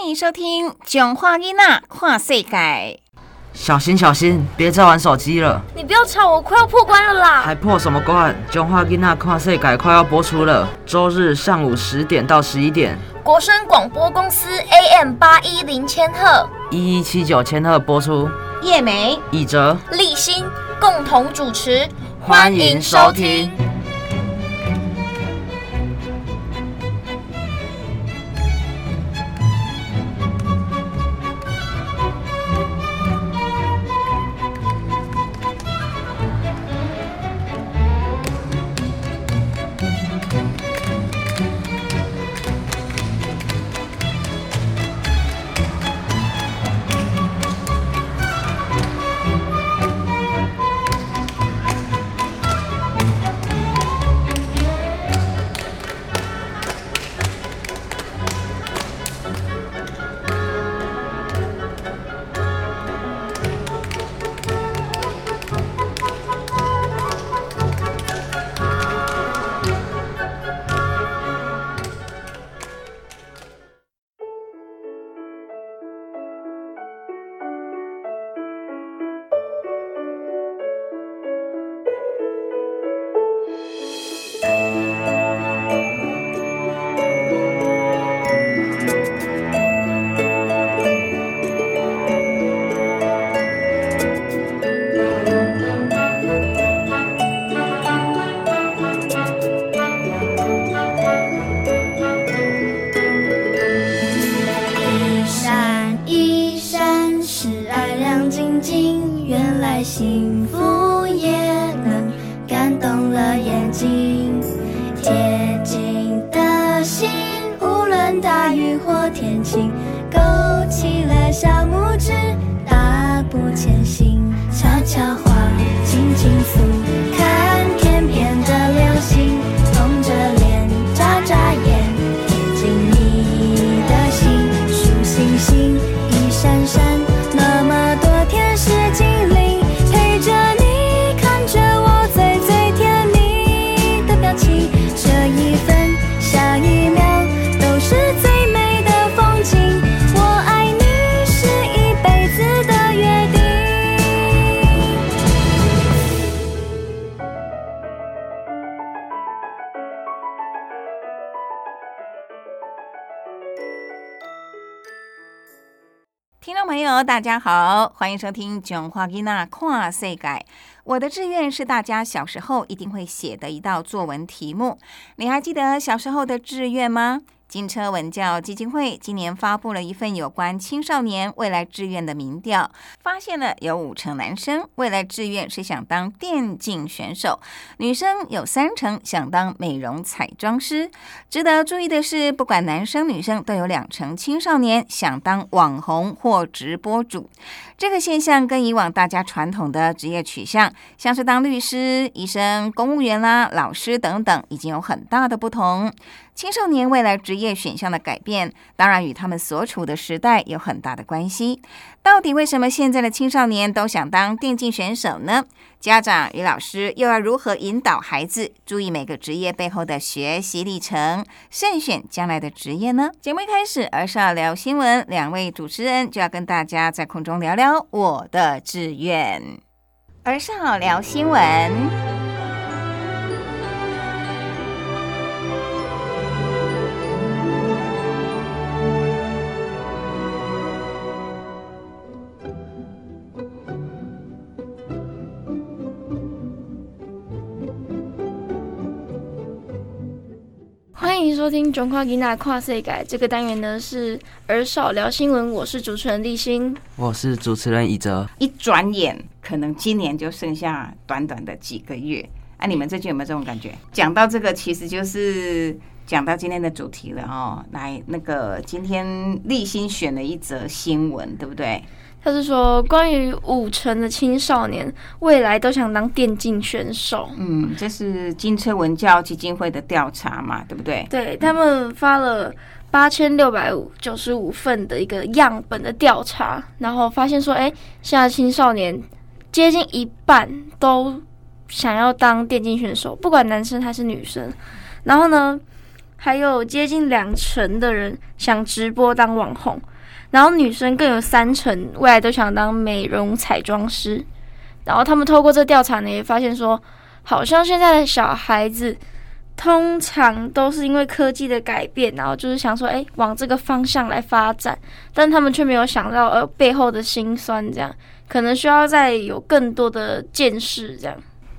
欢迎收听《囧话囡娜跨世界》。小心小心，别再玩手机了！你不要吵，我快要破关了啦！还破什么关？《囧话囡娜跨世界》快要播出了，周日上午十点到十一点，国声广播公司 AM 八一零千赫，一一七九千赫播出。叶梅、以哲、立新共同主持，欢迎收听。大家好，欢迎收听《囧话吉娜跨世界》。我的志愿是大家小时候一定会写的一道作文题目。你还记得小时候的志愿吗？金车文教基金会今年发布了一份有关青少年未来志愿的民调，发现了有五成男生未来志愿是想当电竞选手，女生有三成想当美容彩妆师。值得注意的是，不管男生女生，都有两成青少年想当网红或直播主。这个现象跟以往大家传统的职业取向，像是当律师、医生、公务员啦、老师等等，已经有很大的不同。青少年未来职业选项的改变，当然与他们所处的时代有很大的关系。到底为什么现在的青少年都想当电竞选手呢？家长与老师又要如何引导孩子注意每个职业背后的学习历程，慎选将来的职业呢？节目一开始，而是要聊新闻，两位主持人就要跟大家在空中聊聊我的志愿。而是要聊新闻。收听《中跨吉娜跨世改》这个单元呢是儿少聊新闻，我是主持人立新。我是主持人以哲。一转眼，可能今年就剩下短短的几个月。啊，你们最近有没有这种感觉？讲到这个，其实就是讲到今天的主题了哦。来，那个今天立新选了一则新闻，对不对？他是说，关于五成的青少年未来都想当电竞选手。嗯，这是金车文教基金会的调查嘛，对不对？对他们发了八千六百五九十五份的一个样本的调查，然后发现说，哎，现在青少年接近一半都想要当电竞选手，不管男生还是女生。然后呢，还有接近两成的人想直播当网红，然后女生更有三成未来都想当美容彩妆师。然后他们透过这调查呢，也发现说，好像现在的小孩子通常都是因为科技的改变，然后就是想说，哎，往这个方向来发展，但他们却没有想到呃背后的辛酸，这样可能需要再有更多的见识，这样。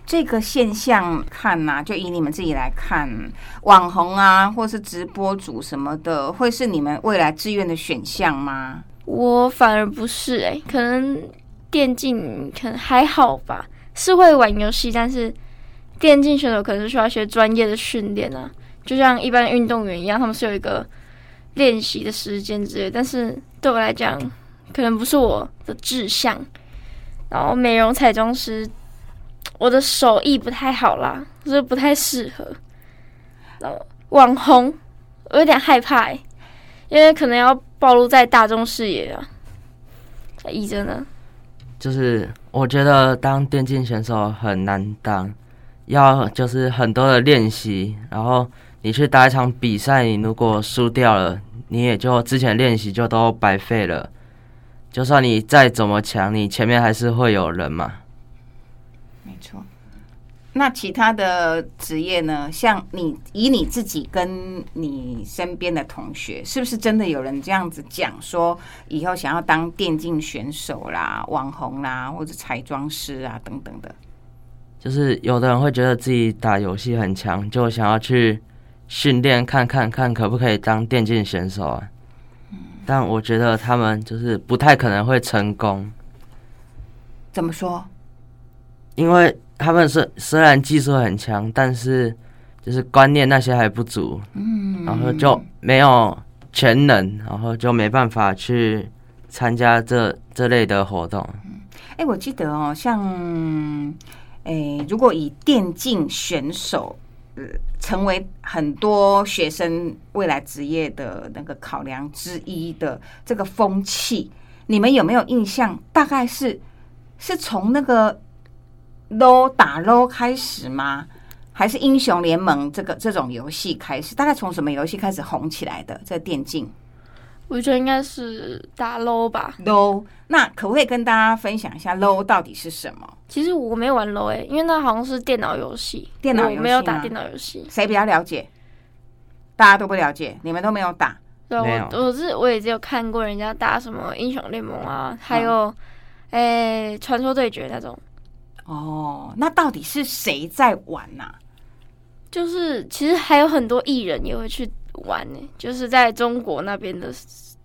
这个现象看呐、就以你们自己来看，网红啊，或是直播主什么的，会是你们未来志愿的选项吗？我反而不是诶、可能电竞可能还好吧，是会玩游戏，但是电竞选手可能是需要一些专业的训练啊，就像一般运动员一样，他们是有一个练习的时间之类。但是对我来讲，可能不是我的志向。然后美容彩妆师，我的手艺不太好啦，就是不太适合。然后网红，我有点害怕、欸，因为可能要暴露在大众视野啊。一真呢？就是我觉得当电竞选手很难当，要就是很多的练习，然后你去打一场比赛，你如果输掉了，你也就之前练习就都白费了。就算你再怎么强，你前面还是会有人嘛。没错。那其他的职业呢？像你以你自己跟你身边的同学，是不是真的有人这样子讲说，以后想要当电竞选手啦、网红啦，或者彩妆师啊等等的？就是有的人会觉得自己打游戏很强，就想要去训练看看看可不可以当电竞选手啊。嗯但我觉得他们就是不太可能会成功，怎么说？因为他们是虽然技术很强，但是就是观念那些还不足，嗯，然后就没有全能，然后就没办法去参加这这类的活动。哎、我记得哦，像，哎、如果以电竞选手，呃，成为很多学生未来职业的那个考量之一的这个风气，你们有没有印象？大概是是从那个 LO 打 LO 开始吗？还是英雄联盟这个这种游戏开始？大概从什么游戏开始红起来的？这个电竞我觉得应该是打 low 吧。LO，那可不可以跟大家分享一下 LO 到底是什么？其实我没有玩 low 诶、因为那好像是电脑游戏，电脑游戏我没有打电脑游戏。谁比较了解？大家都不了解，你们都没有打。对，我我是我也只有看过人家打什么英雄联盟啊，还有诶传说对决那种。哦，那到底是谁在玩啊？呐、就是其实还有很多艺人也会去玩呢、就是在中国那边的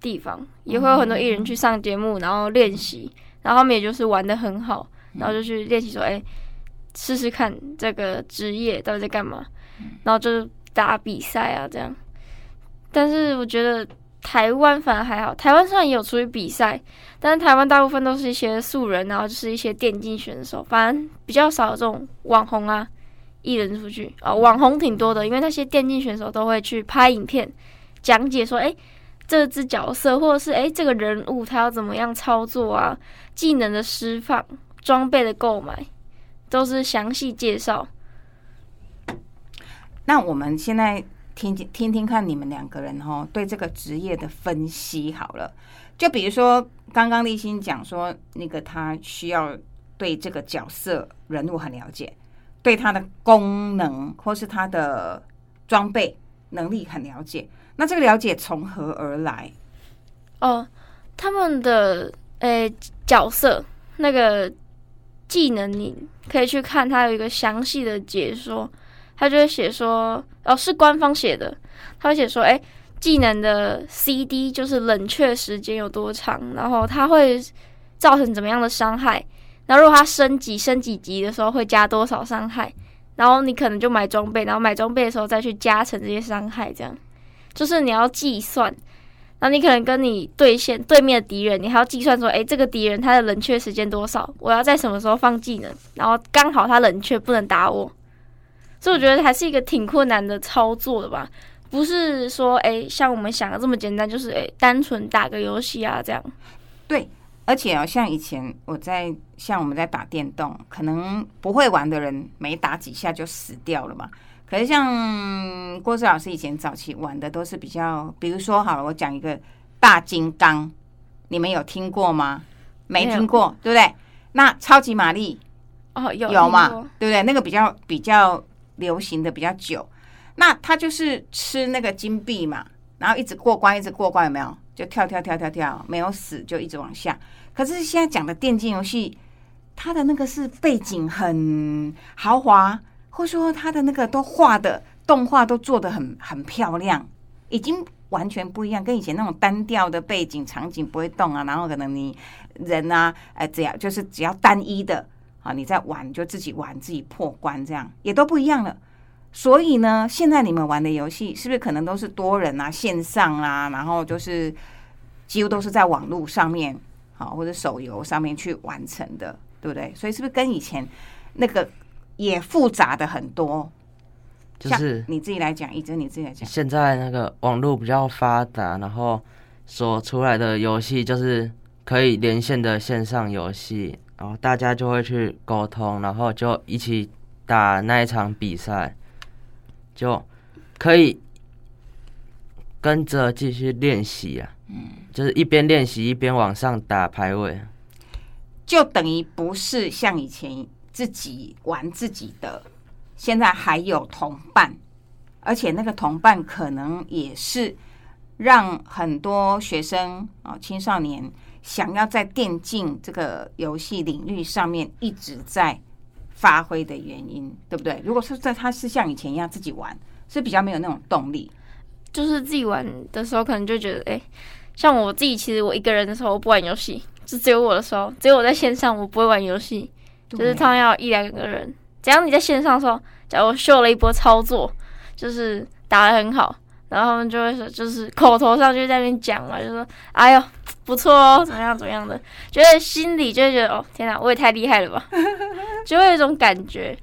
地方，也会有很多艺人去上节目，然后练习，然后他们也就是玩的很好，然后就去练习说，哎、试试看这个职业到底在干嘛，然后就是打比赛啊这样。但是我觉得台湾反而还好，台湾虽然也有出去比赛，但是台湾大部分都是一些素人，然后就是一些电竞选手，反而比较少这种网红啊。艺人出去啊、网红挺多的，因为那些电竞选手都会去拍影片讲解说，哎、这只角色或者是哎、这个人物他要怎么样操作啊，技能的释放、装备的购买，都是详细介绍。那我们现在听听听听看你们两个人哦对这个职业的分析好了。就比如说刚刚立新讲说，那个他需要对这个角色人物很了解，对他的功能或是他的装备能力很了解。那这个了解从何而来？哦，他们的诶、角色那个技能，你可以去看，他有一个详细的解说，他就会写说，哦，是官方写的，他会写说，诶、技能的 CD 就是冷却时间有多长，然后它会造成怎么样的伤害，然后如果它升级升几级的时候会加多少伤害，然后你可能就买装备，然后买装备的时候再去加成这些伤害，这样。就是你要计算。然后你可能跟你对线对面的敌人，你还要计算说，诶，这个敌人他的冷却时间多少，我要在什么时候放技能，然后刚好他冷却不能打我，所以我觉得还是一个挺困难的操作的吧，不是说诶像我们想的这么简单，就是诶单纯打个游戏啊这样。对而且哦，像以前我在像我们在打电动，可能不会玩的人没打几下就死掉了嘛。可是像郭志老师以前早期玩的都是比较，比如说好了，我讲一个大金刚，你们有听过吗？没听过，对不对？那超级玛丽哦，有有嘛？对不对？那个比较比较流行的比较久，那他就是吃那个金币嘛，然后一直过关，一直过关，有没有？就跳跳跳跳跳，没有死就一直往下。可是现在讲的电竞游戏，它的那个是背景很豪华，或说它的那个都画的动画都做的很很漂亮，已经完全不一样，跟以前那种单调的背景场景不会动啊，然后可能你人啊，呃，只要就是只要单一的啊，你在玩就自己玩自己破关，这样也都不一样了。所以呢，现在你们玩的游戏是不是可能都是多人啊、线上啊，然后就是几乎都是在网络上面，好或者手游上面去完成的，对不对？所以是不是跟以前那个也复杂的很多？就是你自己来讲，一直你自己来讲，现在那个网络比较发达，然后所出来的游戏就是可以连线的线上游戏，然后大家就会去沟通，然后就一起打那一场比赛，就可以跟着继续练习啊。嗯，就是一边练习一边往上打排位。就等于不是像以前自己玩自己的，现在还有同伴，而且那个同伴可能也是让很多学生啊、青少年想要在电竞这个游戏领域上面一直在发挥的原因，对不对？如果是在他是像以前一样自己玩，是比较没有那种动力。就是自己玩的时候，可能就觉得，哎、像我自己，其实我一个人的时候我不玩游戏，就只有我的时候，只有我在线上，我不会玩游戏，就是对通常要一两个人。只要你在线上的时候，假如我秀了一波操作，就是打的很好，然后他们就会说，就是口头上就在那边讲嘛，就说，哎呦不错哦，怎么样怎么样的，觉得心里就会觉得，哦天哪，我也太厉害了吧，就会有一种感觉。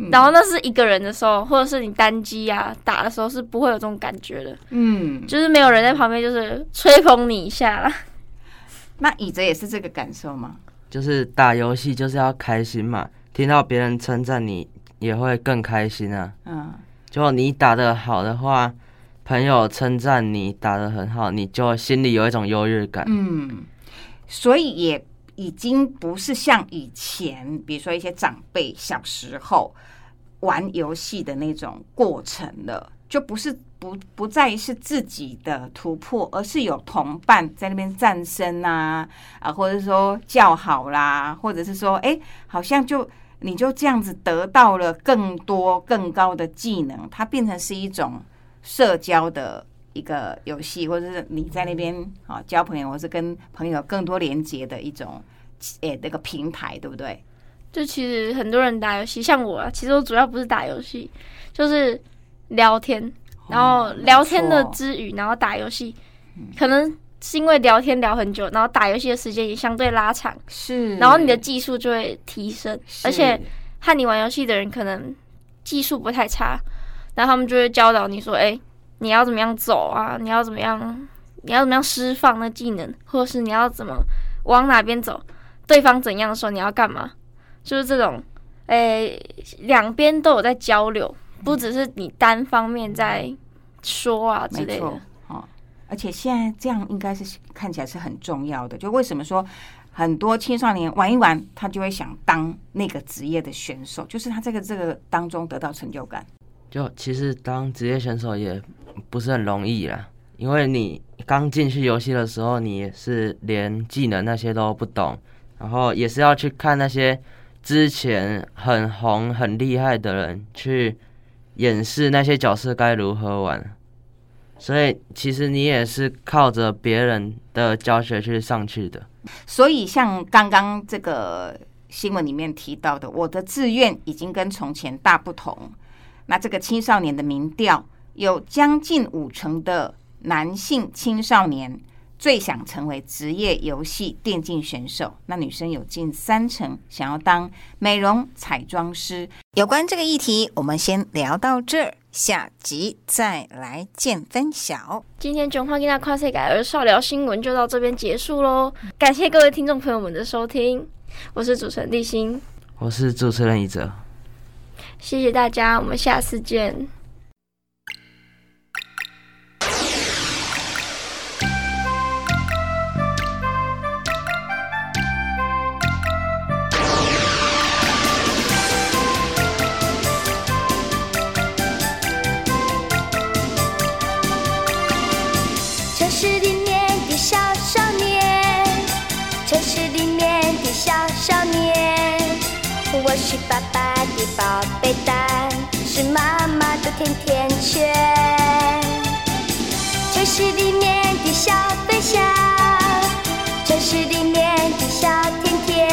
嗯然后那是一个人的时候，或者是你单机啊打的时候是不会有这种感觉的，嗯，就是没有人在旁边就是吹捧你一下啦。那椅子也是这个感受吗？就是打游戏就是要开心嘛，听到别人称赞你也会更开心啊。嗯，就你打的好的话，朋友称赞你打得很好，你就心里有一种优越感。嗯，所以也已经不是像以前，比如说一些长辈小时候玩游戏的那种过程了，就不是不不再是自己的突破，而是有同伴在那边战胜啊啊，或者说叫好啦，或者是说，哎，好像就。你就这样子得到了更多更高的技能，它变成是一种社交的一个游戏，或者是你在那边啊交朋友，或是跟朋友更多连接的一种诶、那个平台，对不对？就其实很多人打游戏，像我啊，其实我主要不是打游戏，就是聊天，然后哦聊天的之余，然后打游戏，可能是因为聊天聊很久，然后打游戏的时间也相对拉长，是，然后你的技术就会提升，而且和你玩游戏的人可能技术不太差，然后他们就会教导你说，哎、你要怎么样走啊？你要怎么样？你要怎么样释放那技能，或者是你要怎么往哪边走？对方怎样的时候你要干嘛？就是这种，诶、两边都有在交流，不只是你单方面在说啊之类的哦，而且现在这样应该是看起来是很重要的。就为什么说很多青少年玩一玩，他就会想当那个职业的选手，就是他这个这个当中得到成就感。就其实当职业选手也不是很容易啦，因为你刚进去游戏的时候，你是连技能那些都不懂，然后也是要去看那些之前很红很厉害的人去演示那些角色该如何玩，所以其实你也是靠着别人的教学去上去的。所以像刚刚这个新闻里面提到的，我的志愿已经跟从前大不同。那这个青少年的民调有将近五成的男性青少年最想成为职业游戏电竞选手，那女生有近三成想要当美容彩妆师。有关这个议题，我们先聊到这儿，下集再来见分晓。今天囧话跟大跨世改儿少聊新闻就到这边结束喽，感谢各位听众朋友们的收听，我是主持人立新，我是主持人一哲。谢谢大家，我们下次见。宝贝蛋，是妈妈的甜甜圈。城市里面的小飞侠，城市里面的小甜甜，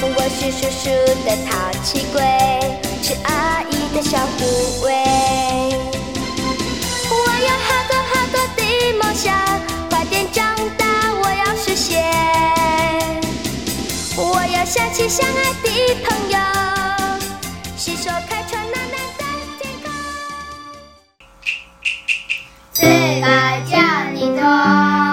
我是叔叔的淘气鬼，是阿姨的小护卫。我有好多好多的梦想，快点长大，我要实现。我要相亲相爱的朋友，叫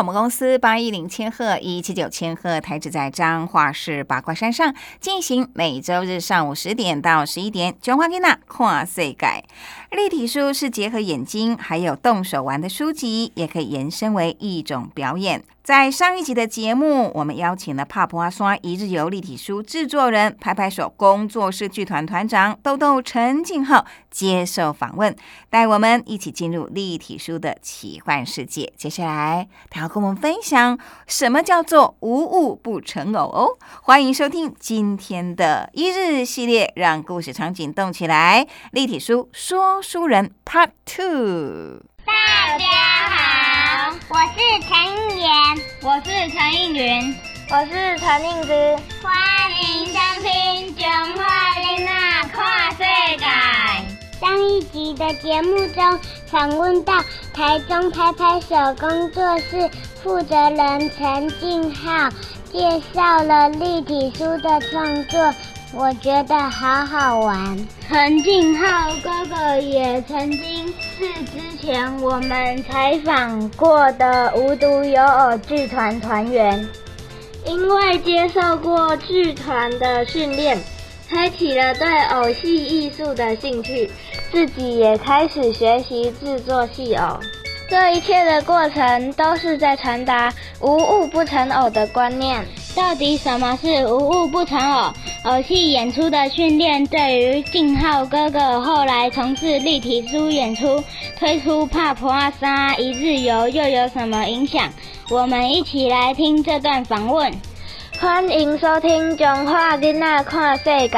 我们公司八一零千赫一七九千赫台址在彰化市八卦山上，进行每周日上午十点到十一点。中华囡仔看世界，立体书是结合眼睛还有动手玩的书籍，也可以延伸为一种表演。在上一集的节目，我们邀请了帕普阿刷一日游立体书制作人、拍拍手工作室剧团团长豆豆陈敬浩接受访问，带我们一起进入立体书的奇幻世界。接下来，他要跟我们分享什么叫做无物不成偶哦。欢迎收听今天的一日系列，让故事场景动起来。立体书说书人 Part Two。大家好，我是陈妍，我是陈映云，我是陈映之，欢迎收听《囧话琳娜跨世界》。上一集的节目中，访问到台中拍拍手工作室负责人陈静浩，介绍了立体书的创作。我觉得好好玩。陈俊浩哥哥也曾经是之前我们采访过的无独有偶剧团团员，因为接受过剧团的训练，开启了对偶戏艺术的兴趣，自己也开始学习制作戏偶。这一切的过程都是在传达无物不成偶的观念。到底什么是无物不成偶？偶戏演出的训练对于敬浩哥哥后来从事立体书演出、推出帕普阿莎一日游又有什么影响？我们一起来听这段访问。欢迎收听《囧话囡仔看世界》，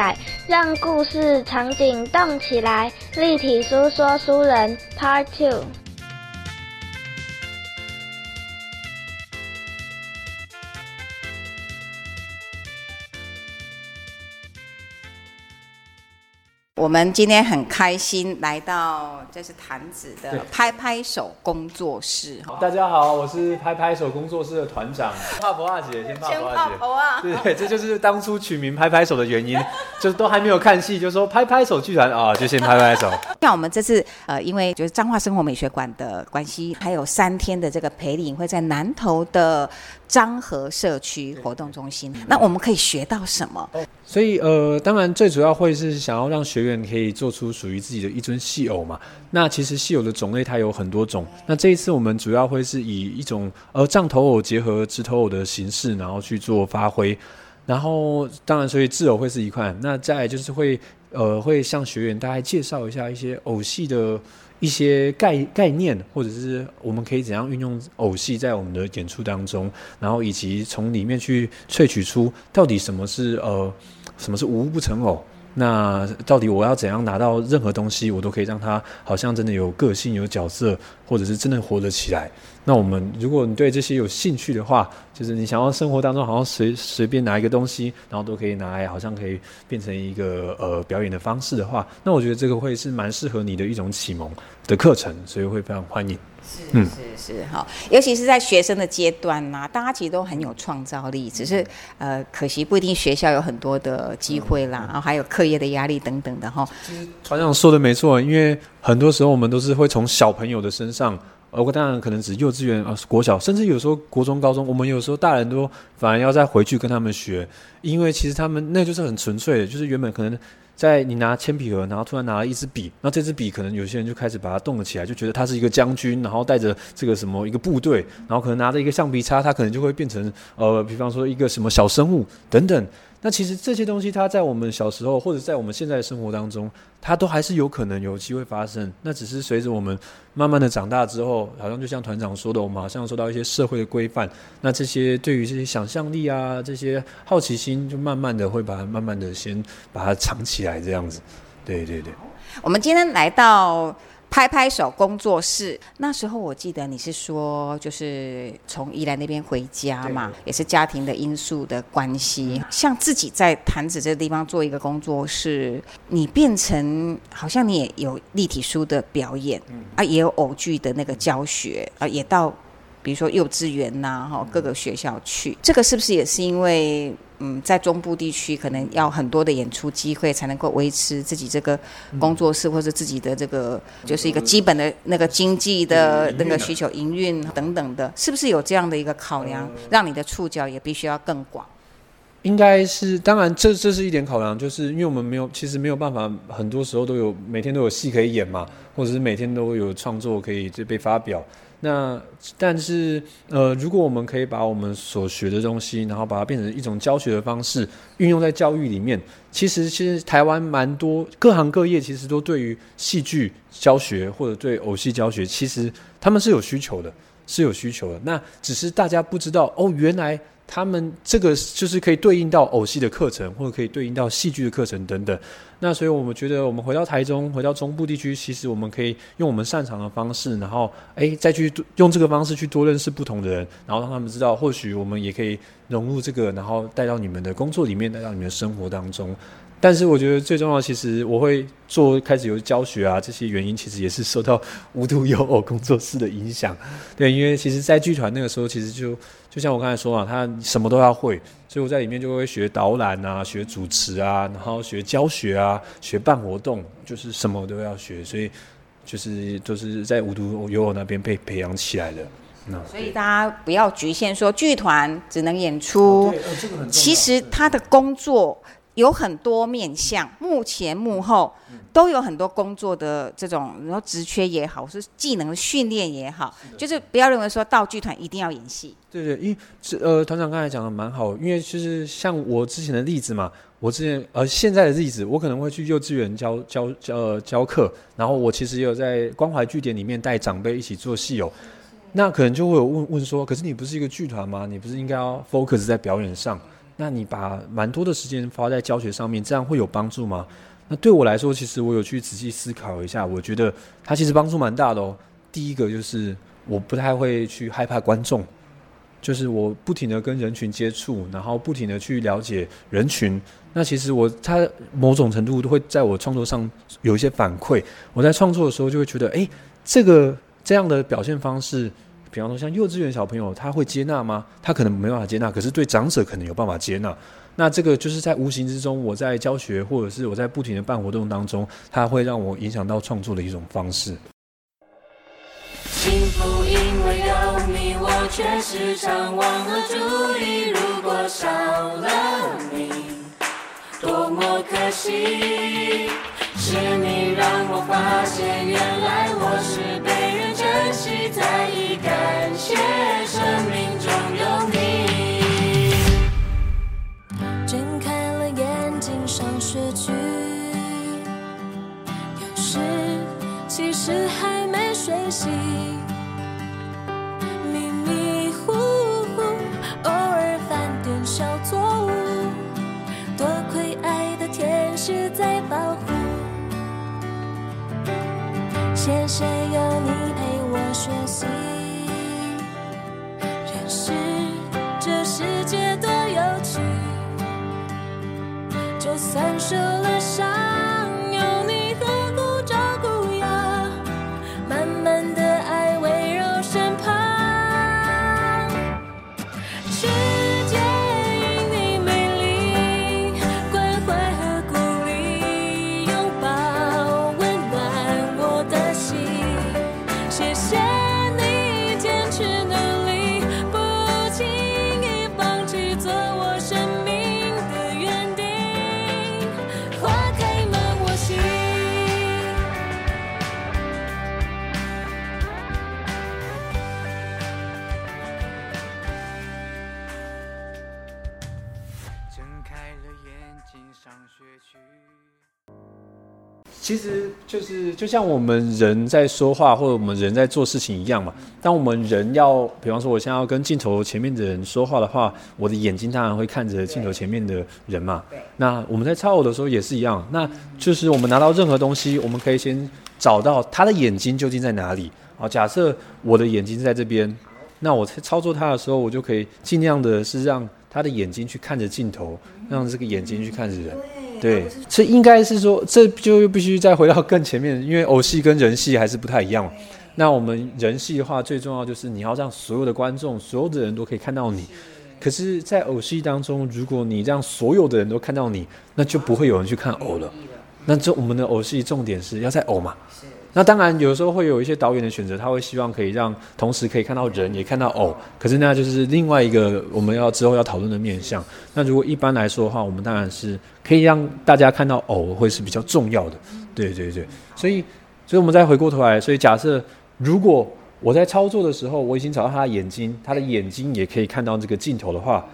让故事场景动起来。立体书说书人 Part Two。我们今天很开心来到这是坛子的拍拍手工作室哈。大家好，我是拍拍手工作室的团长帕婆阿姐，先帕婆阿姐。啊！对对，这就是当初取名拍拍手的原因，就是都还没有看戏，就说拍拍手剧团啊，就先拍拍手。像我们这次呃，因为就是彰化生活美学馆的关系，还有三天的这个陪领会在南投的彰和社区活动中心，那我们可以学到什么？所以呃，当然最主要会是想要让学员可以做出属于自己的一尊戏偶嘛。那其实戏偶的种类它有很多种。那这一次我们主要会是以一种呃杖头偶结合直头偶的形式，然后去做发挥。然后当然，所以制偶会是一块。那再就是会呃会向学员大概介绍一下一些偶戏的一些概概念，或者是我们可以怎样运用偶戏在我们的演出当中，然后以及从里面去萃取出到底什么是呃什么是无不成偶。那到底我要怎样拿到任何东西，我都可以让他好像真的有个性、有角色，或者是真的活得起来。那我们如果你对这些有兴趣的话，就是你想要生活当中好像随随便拿一个东西，然后都可以拿来，好像可以变成一个呃表演的方式的话，那我觉得这个会是蛮适合你的一种启蒙。的课程，所以会非常欢迎。是是是好，尤其是在学生的阶段呐、大家其实都很有创造力，只是呃，可惜不一定学校有很多的机会啦，然后还有课业的压力等等的哈。其实团长说的没错，因为很多时候我们都是会从小朋友的身上，呃，当然可能只幼稚园啊、国小，甚至有时候国中、高中，我们有时候大人都反而要再回去跟他们学，因为其实他们那就是很纯粹的，就是原本可能在你拿铅笔盒，然后突然拿了一支笔，那这支笔可能有些人就开始把它动了起来，就觉得他是一个将军，然后带着这个什么一个部队，然后可能拿着一个橡皮擦，他可能就会变成呃，比方说一个什么小生物等等。那其实这些东西，它在我们小时候，或者在我们现在的生活当中，它都还是有可能有机会发生。那只是随着我们慢慢的长大之后，好像就像团长说的，我们好像受到一些社会的规范，那这些对于这些想象力啊，这些好奇心，就慢慢的会把它慢慢的先把它藏起来，这样子。对对对。我们今天来到拍拍手工作室，那时候我记得你是说，就是从宜兰那边回家嘛，也是家庭的因素的关系。像自己在潭子这个地方做一个工作室，你变成好像你也有立体书的表演，啊，也有偶剧的那个教学，啊，也到比如说幼稚园呐、哈各个学校去。这个是不是也是因为？嗯，在中部地区可能要很多的演出机会，才能够维持自己这个工作室或者自己的这个就是一个基本的那个经济的那个需求、营运等等的，是不是有这样的一个考量，让你的触角也必须要更广？应该是，当然这这是一点考量，就是因为我们没有，其实没有办法，很多时候都有每天都有戏可以演嘛，或者是每天都有创作可以这被发表。那但是呃，如果我们可以把我们所学的东西，然后把它变成一种教学的方式，运用在教育里面，其实其实台湾蛮多各行各业其实都对于戏剧教学或者对偶戏教学，其实他们是有需求的，是有需求的。那只是大家不知道哦，原来。他们这个就是可以对应到偶戏的课程，或者可以对应到戏剧的课程等等。那所以我们觉得，我们回到台中，回到中部地区，其实我们可以用我们擅长的方式，然后诶再去用这个方式去多认识不同的人，然后让他们知道，或许我们也可以融入这个，然后带到你们的工作里面，带到你们的生活当中。但是我觉得最重要，其实我会做开始有教学啊，这些原因其实也是受到无独有偶工作室的影响。对，因为其实，在剧团那个时候，其实就就像我刚才说嘛，他什么都要会，所以我在里面就会学导览啊，学主持啊，然后学教学啊，学办活动，就是什么都要学，所以就是都是在无独有偶那边被培养起来的。那所以大家不要局限说剧团只能演出，其实他的工作。有很多面向，幕前幕后都有很多工作的这种，然后职缺也好，是技能训练也好，就是不要认为说道具团一定要演戏。对对，因为是呃团长刚才讲的蛮好，因为就是像我之前的例子嘛，我之前呃现在的例子，我可能会去幼稚园教教教教课，然后我其实也有在关怀据点里面带长辈一起做戏友，那可能就会有问问说，可是你不是一个剧团吗？你不是应该要 focus 在表演上？那你把蛮多的时间花在教学上面，这样会有帮助吗？那对我来说，其实我有去仔细思考一下，我觉得它其实帮助蛮大的哦。第一个就是我不太会去害怕观众，就是我不停的跟人群接触，然后不停的去了解人群。那其实我他某种程度都会在我创作上有一些反馈。我在创作的时候就会觉得，哎，这个这样的表现方式。比方说，像幼稚园小朋友，他会接纳吗？他可能没办法接纳，可是对长者可能有办法接纳。那这个就是在无形之中，我在教学或者是我在不停的办活动当中，它会让我影响到创作的一种方式。幸福因为有你，我却时常忘了注意。如果少了你，多么可惜。是你让我发现，原来我是被人珍惜，在意感谢生命中有你。睁开了眼睛上学去，有时其实还没睡醒，迷迷糊糊，偶尔犯点小错误，多亏爱的天使在保谢谢有你陪我学习，认识这世界多有趣。就算受了伤，其实就是就像我们人在说话或者我们人在做事情一样嘛。当我们人要，比方说我现在要跟镜头前面的人说话的话，我的眼睛当然会看着镜头前面的人嘛。那我们在操偶的时候也是一样，那就是我们拿到任何东西，我们可以先找到他的眼睛究竟在哪里。好，假设我的眼睛在这边，那我在操作它的时候，我就可以尽量的是让他的眼睛去看着镜头，让这个眼睛去看着人。对，这应该是说，这就必须再回到更前面，因为偶戏跟人戏还是不太一样。那我们人戏的话，最重要就是你要让所有的观众、所有的人都可以看到你。可是，在偶戏当中，如果你让所有的人都看到你，那就不会有人去看偶了。那这我们的偶戏重点是要在偶嘛？那当然，有时候会有一些导演的选择，他会希望可以让同时可以看到人，也看到偶。可是那就是另外一个我们要之后要讨论的面向。那如果一般来说的话，我们当然是可以让大家看到偶，会是比较重要的。对对对，所以所以我们再回过头来，所以假设如果我在操作的时候，我已经找到他的眼睛，他的眼睛也可以看到这个镜头的话，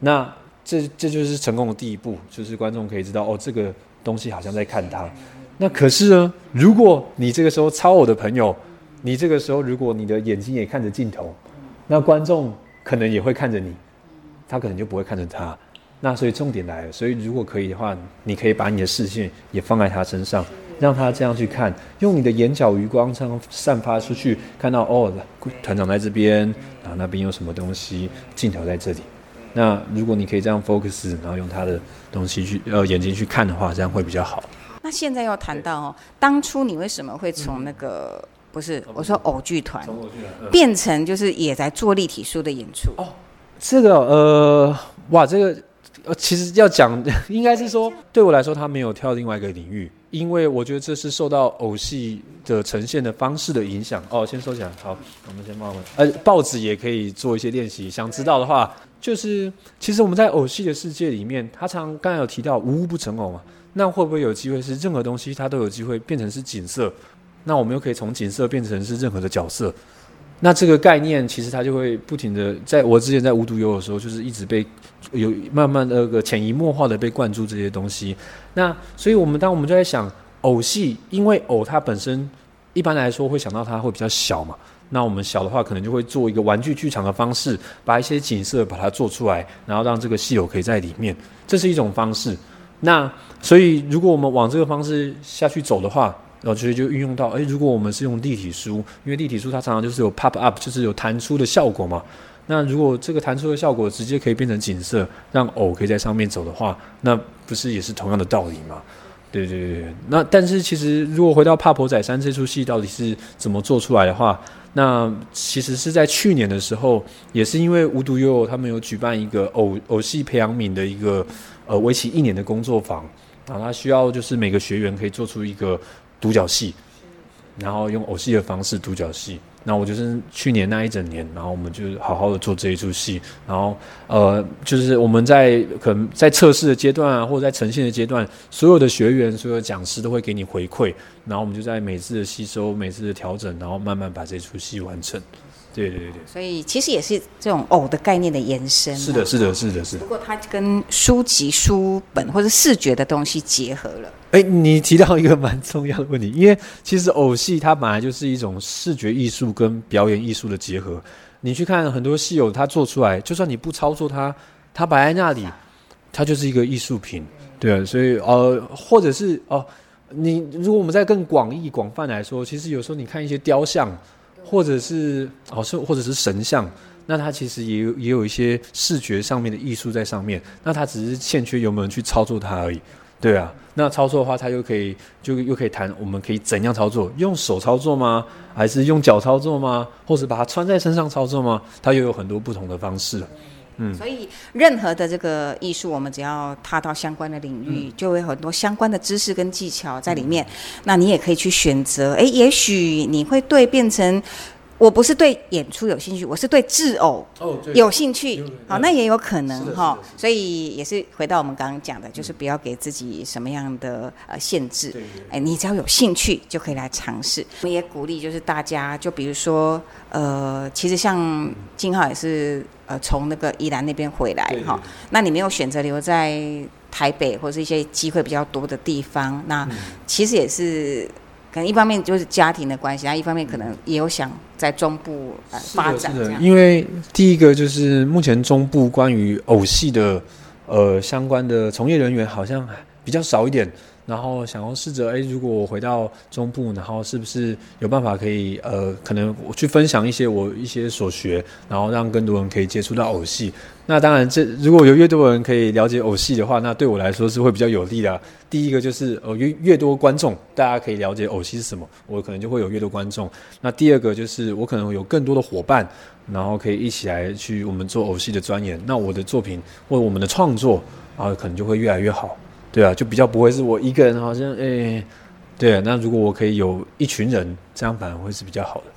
那这这就是成功的第一步，就是观众可以知道哦，这个东西好像在看他。那可是呢，如果你这个时候超我的朋友，你这个时候如果你的眼睛也看着镜头，那观众可能也会看着你，他可能就不会看着他。那所以重点来了，所以如果可以的话，你可以把你的视线也放在他身上，让他这样去看，用你的眼角余光这样散发出去，看到哦，团长在这边，然后那边有什么东西，镜头在这里。那如果你可以这样 focus，然后用他的东西去呃眼睛去看的话，这样会比较好。那现在要谈到哦，当初你为什么会从那个、不是我说偶剧团变成就是也在做立体书的演出？哦，这个呃，哇，这个呃，其实要讲 应该是说，对我来说，他没有跳另外一个领域，因为我觉得这是受到偶戏的呈现的方式的影响。哦，先收起来，好，我们先慢慢。呃，报纸也可以做一些练习，想知道的话，就是其实我们在偶戏的世界里面，他常刚才有提到无物不成偶嘛。那会不会有机会是任何东西它都有机会变成是景色？那我们又可以从景色变成是任何的角色？那这个概念其实它就会不停的，在我之前在无独有偶的时候，就是一直被有慢慢的个潜移默化的被灌注这些东西。那所以我们当我们就在想偶戏，因为偶它本身一般来说会想到它会比较小嘛。那我们小的话，可能就会做一个玩具剧场的方式，把一些景色把它做出来，然后让这个戏友可以在里面，这是一种方式。那所以，如果我们往这个方式下去走的话，然后其实就运用到，诶，如果我们是用立体书，因为立体书它常常就是有 pop up，就是有弹出的效果嘛。那如果这个弹出的效果直接可以变成景色，让偶可以在上面走的话，那不是也是同样的道理吗？对对对。那但是其实，如果回到《帕婆仔山》这出戏到底是怎么做出来的话，那其实是在去年的时候，也是因为无独有偶，他们有举办一个偶偶戏培养皿的一个。呃，为期一年的工作坊，啊，他需要就是每个学员可以做出一个独角戏，然后用偶戏的方式独角戏。那我就是去年那一整年，然后我们就好好的做这一出戏，然后呃，就是我们在可能在测试的阶段啊，或者在呈现的阶段，所有的学员、所有的讲师都会给你回馈，然后我们就在每次的吸收、每次的调整，然后慢慢把这出戏完成。对对对对，所以其实也是这种偶的概念的延伸。是的，是的，是的，是。不过它跟书籍、书本或者视觉的东西结合了。哎，你提到一个蛮重要的问题，因为其实偶戏它本来就是一种视觉艺术跟表演艺术的结合。你去看很多戏偶，它做出来，就算你不操作它，它摆在那里，它就是一个艺术品。对啊，所以呃，或者是哦，你如果我们在更广义、广泛来说，其实有时候你看一些雕像。或者是哦，是或者是神像，那它其实也有也有一些视觉上面的艺术在上面，那它只是欠缺有没有人去操作它而已，对啊，那操作的话，它又可以就又可以谈，我们可以怎样操作？用手操作吗？还是用脚操作吗？或者把它穿在身上操作吗？它又有很多不同的方式。嗯，所以任何的这个艺术，我们只要踏到相关的领域，就会很多相关的知识跟技巧在里面。那你也可以去选择，哎，也许你会对变成我不是对演出有兴趣，我是对制偶有兴趣。有，好，那也有可能哈所以也是回到我们刚刚讲的，就是不要给自己什么样的呃限制。哎，你只要有兴趣就可以来尝试。我们也鼓励就是大家，就比如说呃，其实像金浩也是呃从那个宜兰那边回来对哈，那你没有选择留在台北或是一些机会比较多的地方，那嗯。其实也是。可能一方面就是家庭的关系，然后一方面可能也有想在中部呃是的是的，发展这样。因为第一个就是目前中部关于偶戏的呃相关的从业人员好像比较少一点，然后想要试着哎，如果我回到中部，然后是不是有办法可以呃，可能我去分享一些我一些所学，然后让更多人可以接触到偶戏。那当然这，如果有越多人可以了解偶戏的话，那对我来说是会比较有利的、第一个就是呃越越多观众，大家可以了解偶戏是什么，我可能就会有越多观众。那第二个就是我可能有更多的伙伴，然后可以一起来去我们做偶戏的钻研。那我的作品或我们的创作啊，可能就会越来越好。对啊，就比较不会是我一个人好像哎，对啊。那如果我可以有一群人，这样反而会是比较好的。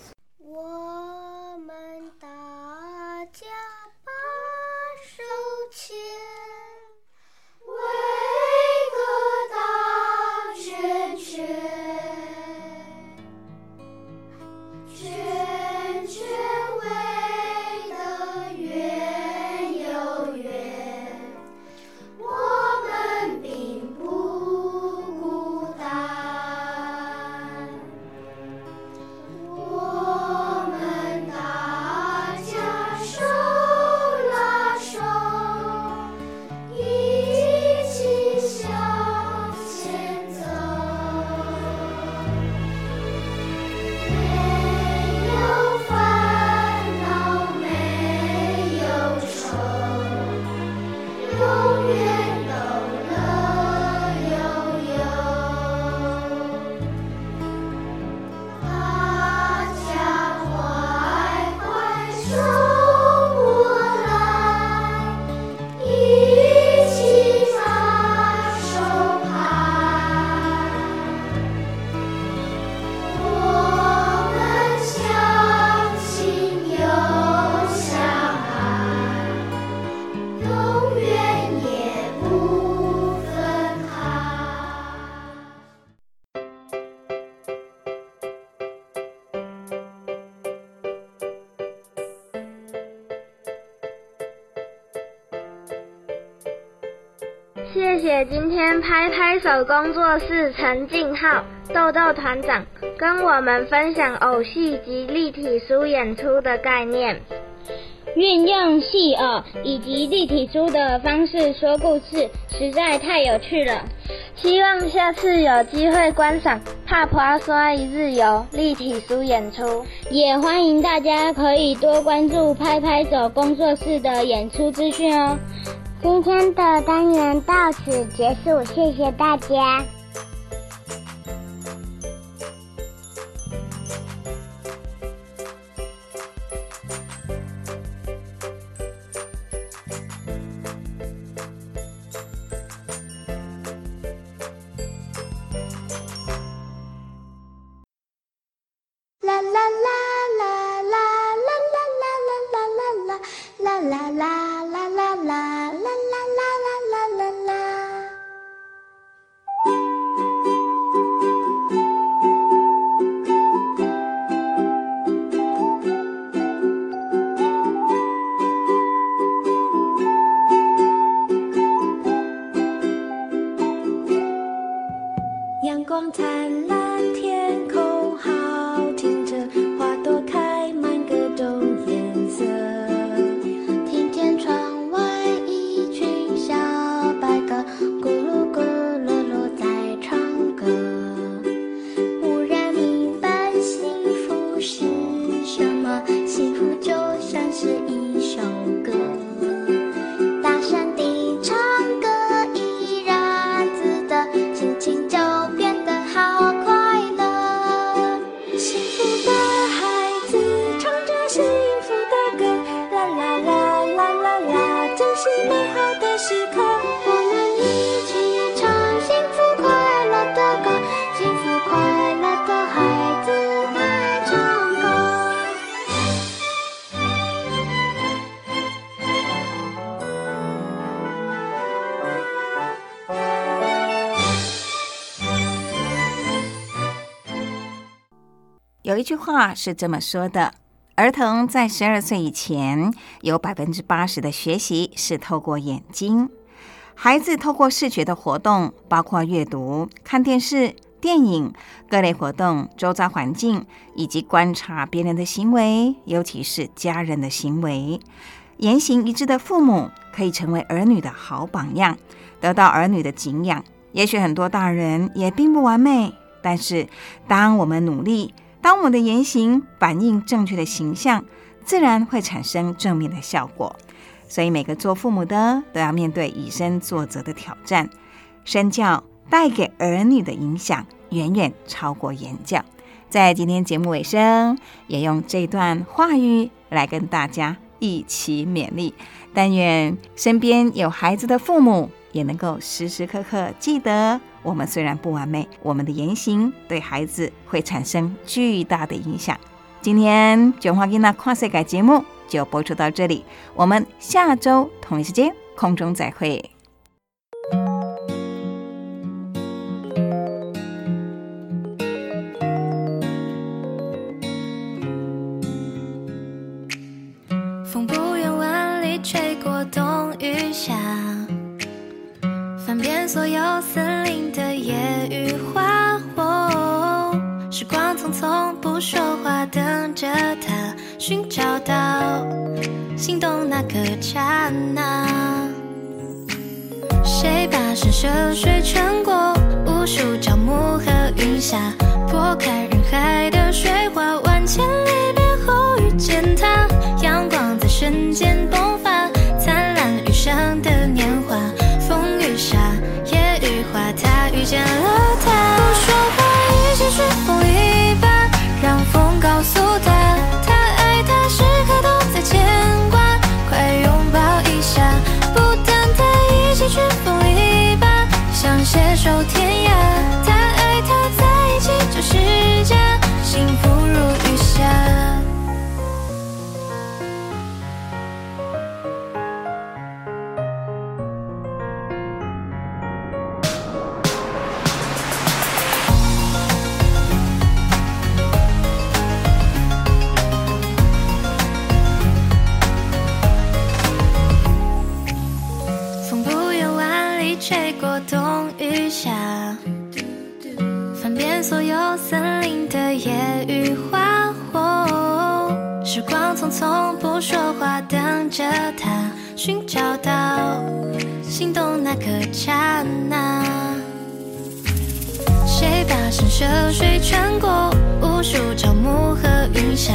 今天拍拍手工作室陈静浩豆豆团长跟我们分享偶戏及立体书演出的概念，运用戏偶以及立体书的方式说故事，实在太有趣了。希望下次有机会观赏帕普阿刷一日游立体书演出，也欢迎大家可以多关注拍拍手工作室的演出资讯哦。今天的单元到此结束，谢谢大家。话是这么说的：儿童在十二岁以前，有百分之八十的学习是透过眼睛。孩子透过视觉的活动，包括阅读、看电视、电影、各类活动、周遭环境，以及观察别人的行为，尤其是家人的行为。言行一致的父母可以成为儿女的好榜样，得到儿女的敬仰。也许很多大人也并不完美，但是当我们努力，当我们的言行反映正确的形象，自然会产生正面的效果。所以，每个做父母的都要面对以身作则的挑战。身教带给儿女的影响远远超过言教。在今天节目尾声，也用这段话语来跟大家一起勉励。但愿身边有孩子的父母也能够时时刻刻记得，我们虽然不完美，我们的言行对孩子会产生巨大的影响。今天《卷花吉娜跨世改》节目。就播出到这里，我们下周同一时间空中再会。风不远万里吹过冬与夏，翻遍所有森不说话，等着他。寻找到心动那个刹那，谁跋山涉水穿过无数朝暮和云霞，跋山涉水穿过无数朝暮和云霞，